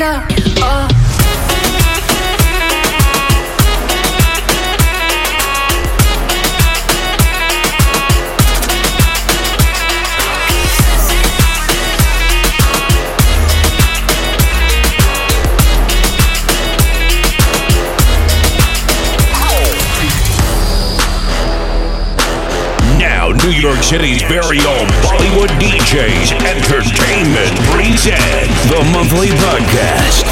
love. City's very own Bollywood DJs Entertainment presents the monthly podcast.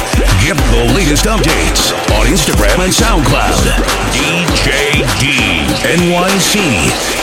Get the latest updates on Instagram and SoundCloud. DJ D NYC.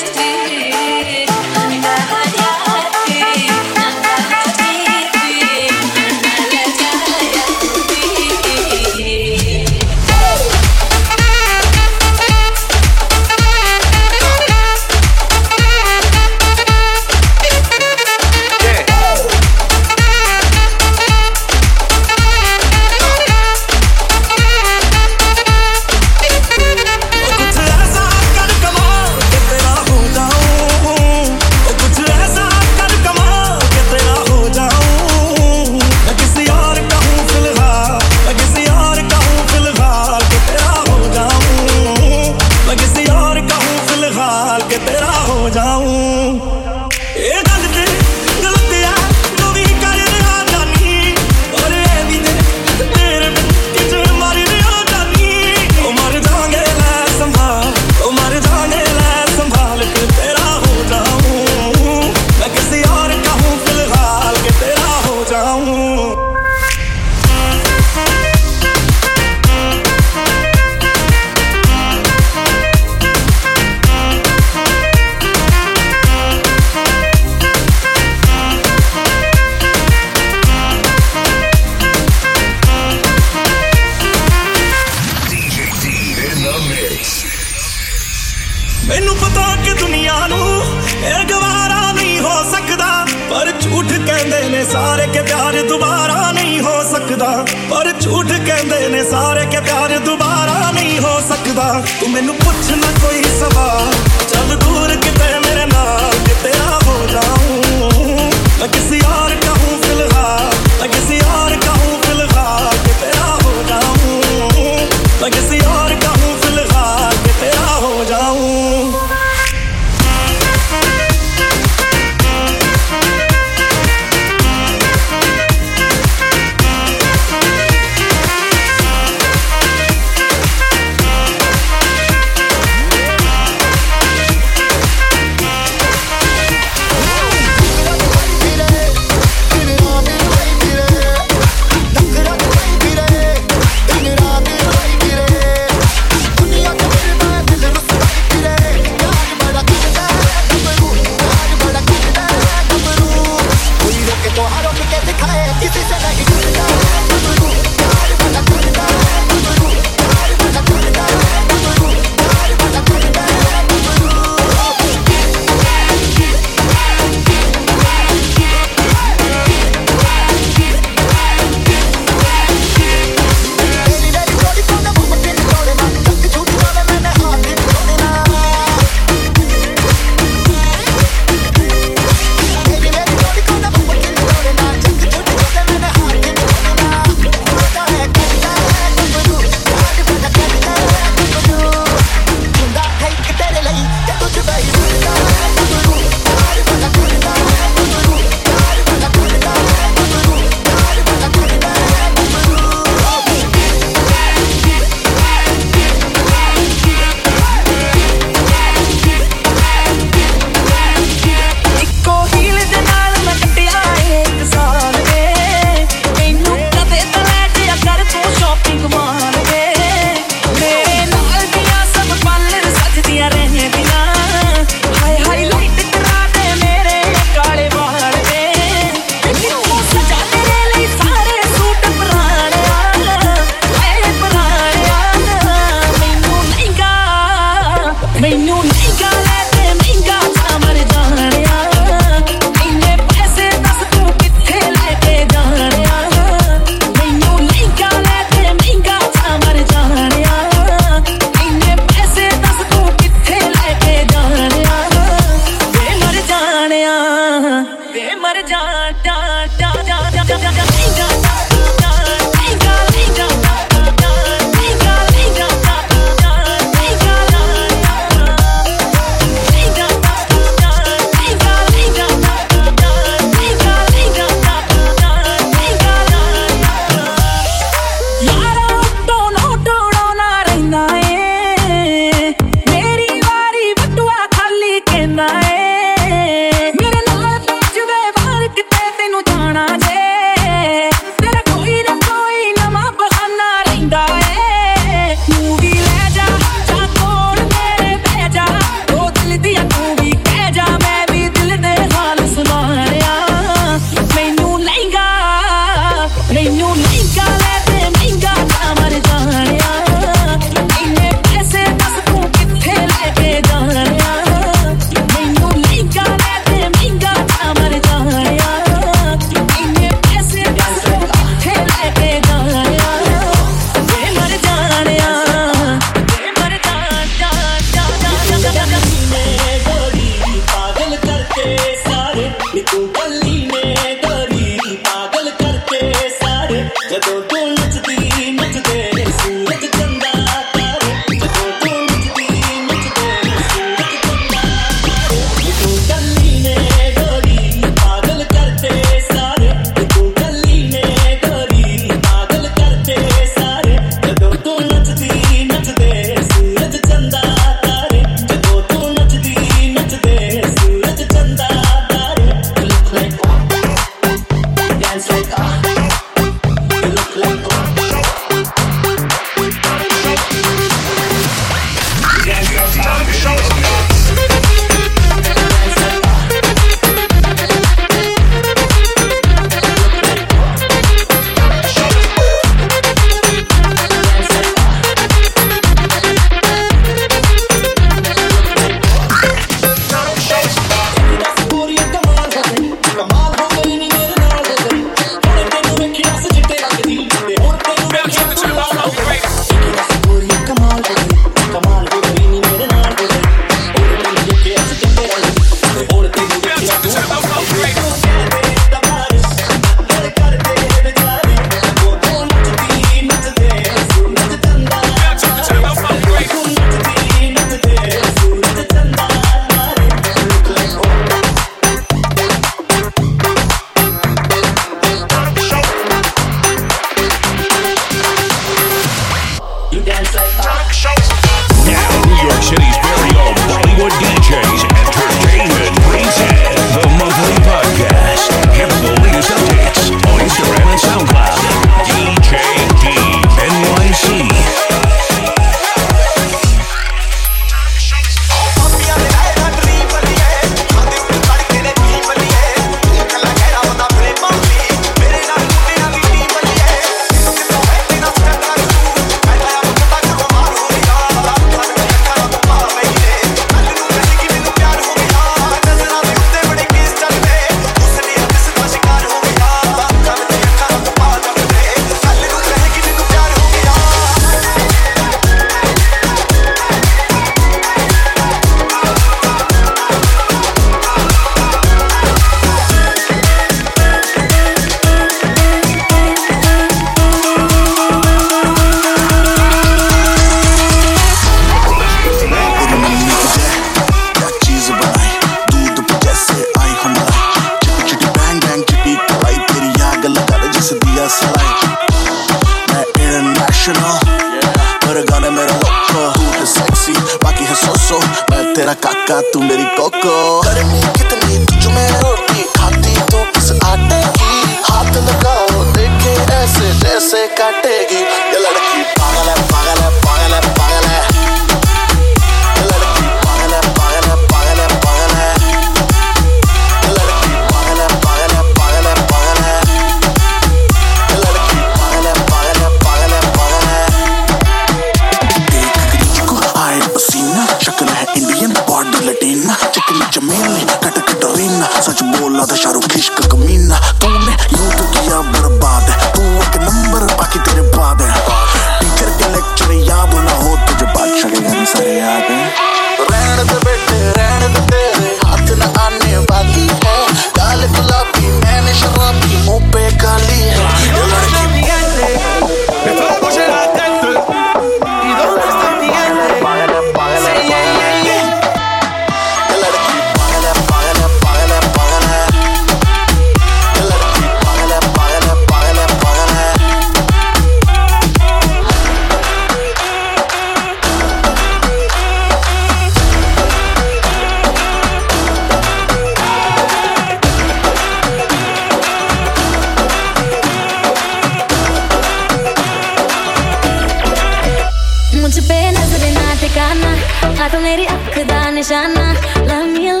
हाँ तो मेरी आँख दा निशाना Let me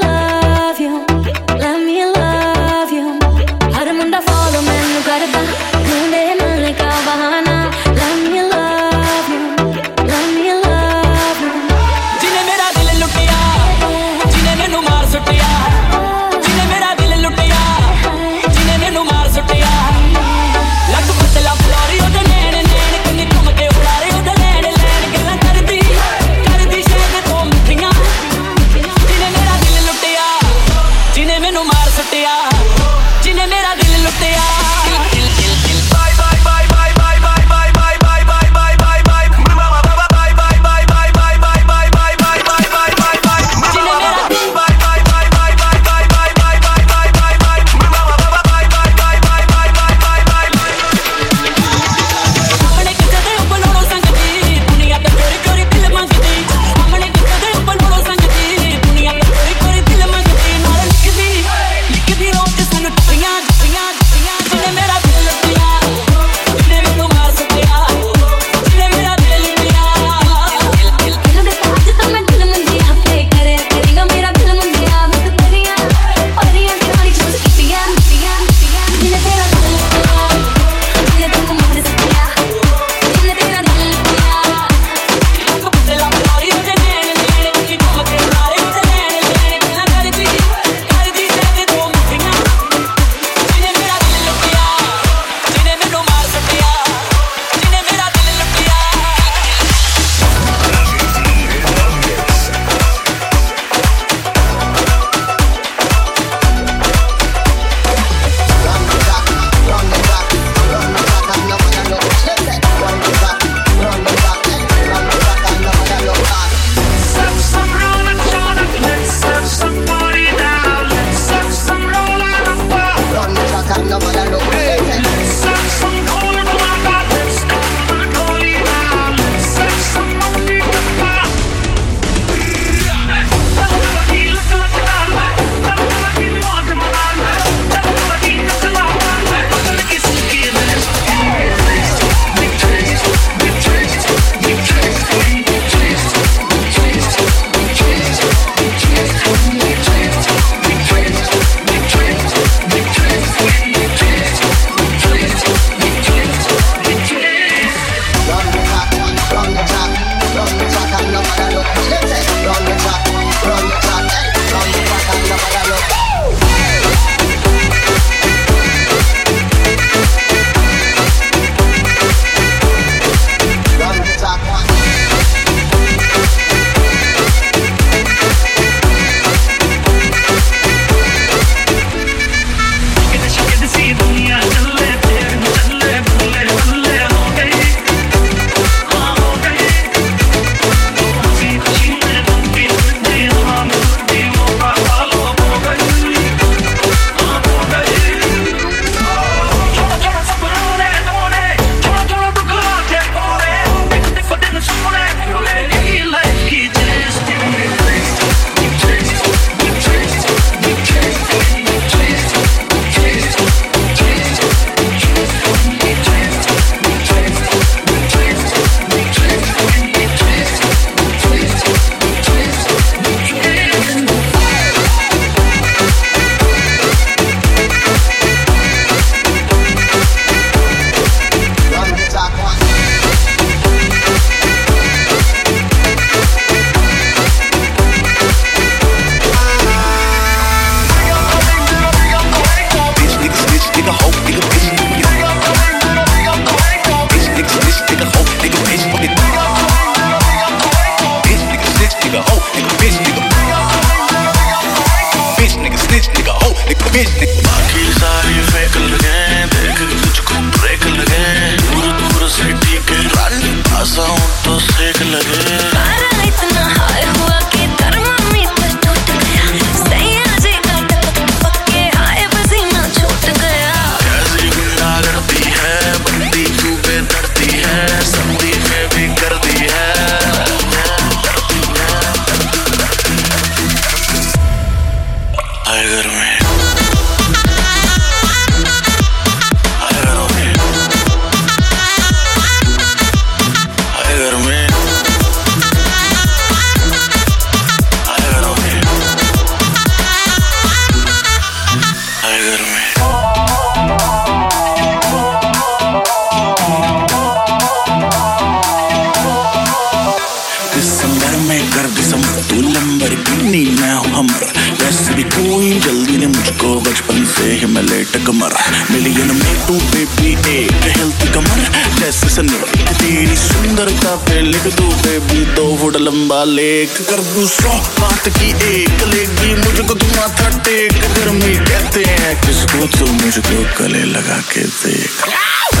एक कर दू सौ बात की एक लेगी मुझको तुम माथा टेक। गर्मी कहते हैं किसको तो मुझको गले लगा के देख?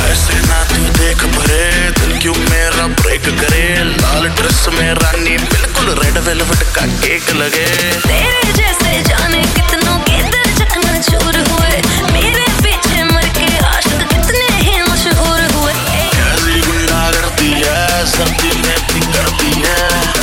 ऐसे ना तू देख भरे दिल क्यों मेरा ब्रेक करे? लाल ड्रेस में रानी बिल्कुल रेड वेलवेट का केक लगे। तेरे जैसे जाने कितनों के दिल चकना चूर हुए। मेरे पीछे मर के आशिक कितने ही मशहूर हुए। कैसी गुंडा करती है सर्दी में भी करती है।